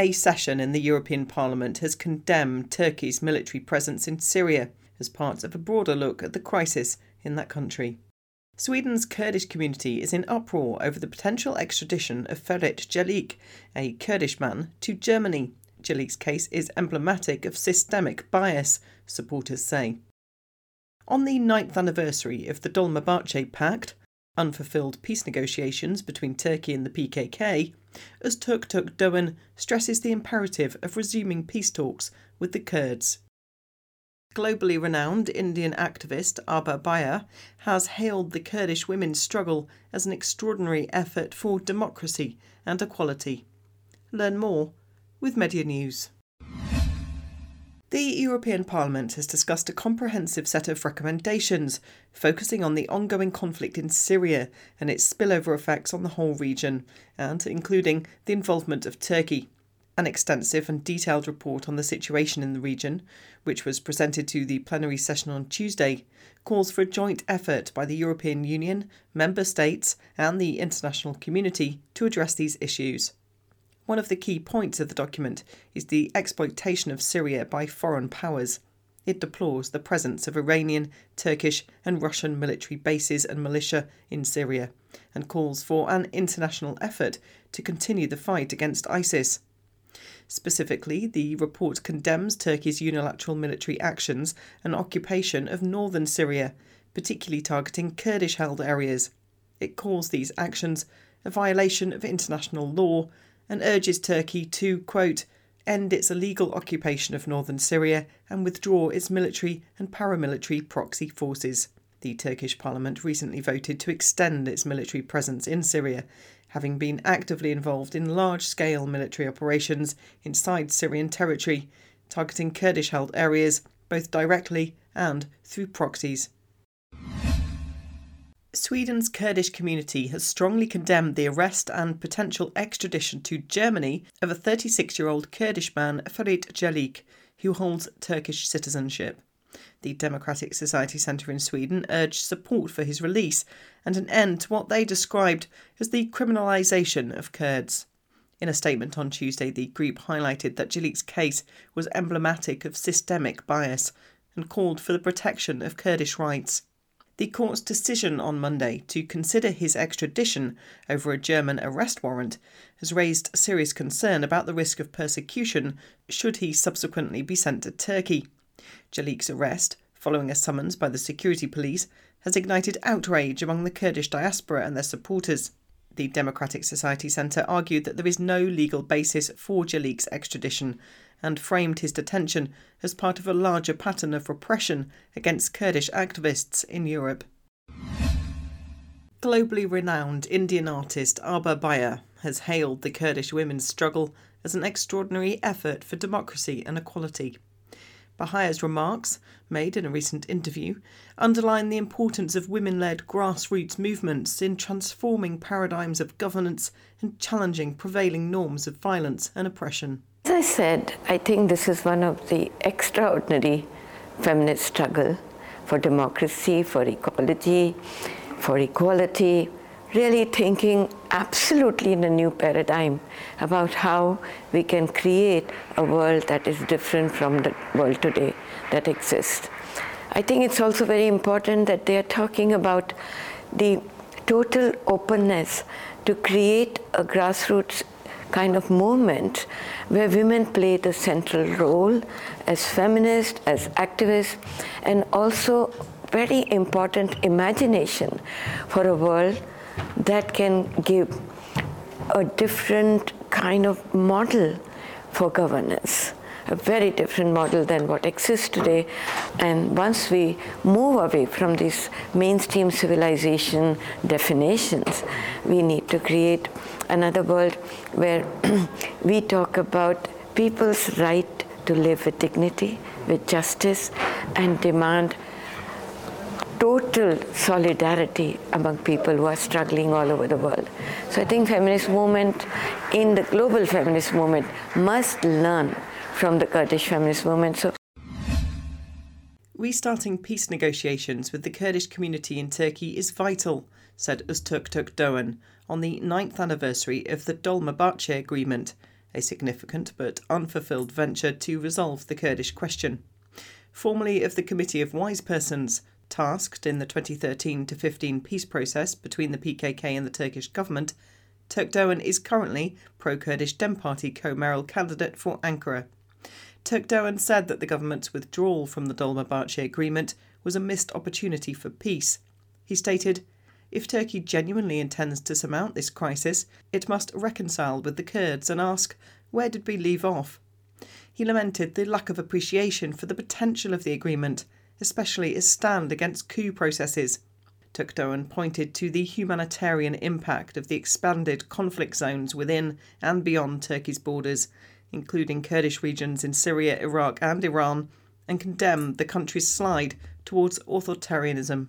A session in the European Parliament has condemned Turkey's military presence in Syria as part of a broader look at the crisis in that country. Sweden's Kurdish community is in uproar over the potential extradition of Ferit Celik, a Kurdish man, to Germany. Celik's case is emblematic of systemic bias, supporters say. On the ninth anniversary of the Dolmabahçe Pact, unfulfilled peace negotiations between Turkey and the PKK, Öztürk Doan stresses the imperative of resuming peace talks with the Kurds. Globally renowned Indian activist Abha Bhaiya has hailed the Kurdish women's struggle as an extraordinary effort for democracy and equality. Learn more with Medya News. The European Parliament has discussed a comprehensive set of recommendations focusing on the ongoing conflict in Syria and its spillover effects on the whole region, and including the involvement of Turkey. An extensive and detailed report on the situation in the region, which was presented to the plenary session on Tuesday, calls for a joint effort by the European Union, member states, and the international community to address these issues. One of the key points of the document is the exploitation of Syria by foreign powers. It deplores the presence of Iranian, Turkish, and Russian military bases and militia in Syria and calls for an international effort to continue the fight against ISIS. Specifically, the report condemns Turkey's unilateral military actions and occupation of northern Syria, particularly targeting Kurdish held areas. It calls these actions a violation of international law and urges Turkey to, quote, end its illegal occupation of northern Syria and withdraw its military and paramilitary proxy forces. The Turkish parliament recently voted to extend its military presence in Syria, having been actively involved in large scale military operations inside Syrian territory, targeting Kurdish held areas both directly and through proxies. Sweden's Kurdish community has strongly condemned the arrest and potential extradition to Germany of a 36 year old Kurdish man, Ferit Celik, who holds Turkish citizenship. The Democratic Society Centre in Sweden urged support for his release and an end to what they described as the criminalisation of Kurds. In a statement on Tuesday, the group highlighted that Celik's case was emblematic of systemic bias and called for the protection of Kurdish rights. The court's decision on Monday to consider his extradition over a German arrest warrant has raised serious concern about the risk of persecution should he subsequently be sent to Turkey. Celik's arrest, following a summons by the security police, has ignited outrage among the Kurdish diaspora and their supporters. The Democratic Society Centre argued that there is no legal basis for Celik's extradition and framed his detention as part of a larger pattern of repression against Kurdish activists in Europe. Globally renowned Indian artist Abha Bhaiya has hailed the Kurdish women's struggle as an extraordinary effort for democracy and equality. Bhaiya's remarks, made in a recent interview, underline the importance of women led grassroots movements in transforming paradigms of governance and challenging prevailing norms of violence and oppression. As I said, I think this is one of the extraordinary feminist struggle for democracy, for equality, for equality, really thinking absolutely in a new paradigm about how we can create a world that is different from the world today that exists. I think it's also very important that they are talking about the total openness to create a grassroots kind of movement where women play the central role as feminists, as activists, and also very important imagination for a world that can give a different kind of model for governance a very different model than what exists today. And once we move away from these mainstream civilization definitions, we need to create another world where we talk about people's right to live with dignity, with justice, and demand total solidarity among people who are struggling all over the world. So I think feminist movement in the global feminist movement must learn from the Kurdish feminist movement. So Restarting peace negotiations with the Kurdish community in Turkey is vital, said Öztürk Doğan on the ninth anniversary of the Dolmabahçe Agreement, a significant but unfulfilled venture to resolve the Kurdish question. Formerly of the Committee of Wise Persons, tasked in the 2013 to 15 peace process between the PKK and the Turkish government, Türkdoğan is currently pro Kurdish Dem Party co mayoral candidate for Ankara. Türkdoğan said that the government's withdrawal from the Dolmabahçe agreement was a missed opportunity for peace. He stated, if Turkey genuinely intends to surmount this crisis, it must reconcile with the Kurds and ask, where did we leave off? He lamented the lack of appreciation for the potential of the agreement, especially its stand against coup processes. Türkdoğan pointed to the humanitarian impact of the expanded conflict zones within and beyond Turkey's borders including Kurdish regions in Syria, Iraq, and Iran, and condemned the country's slide towards authoritarianism.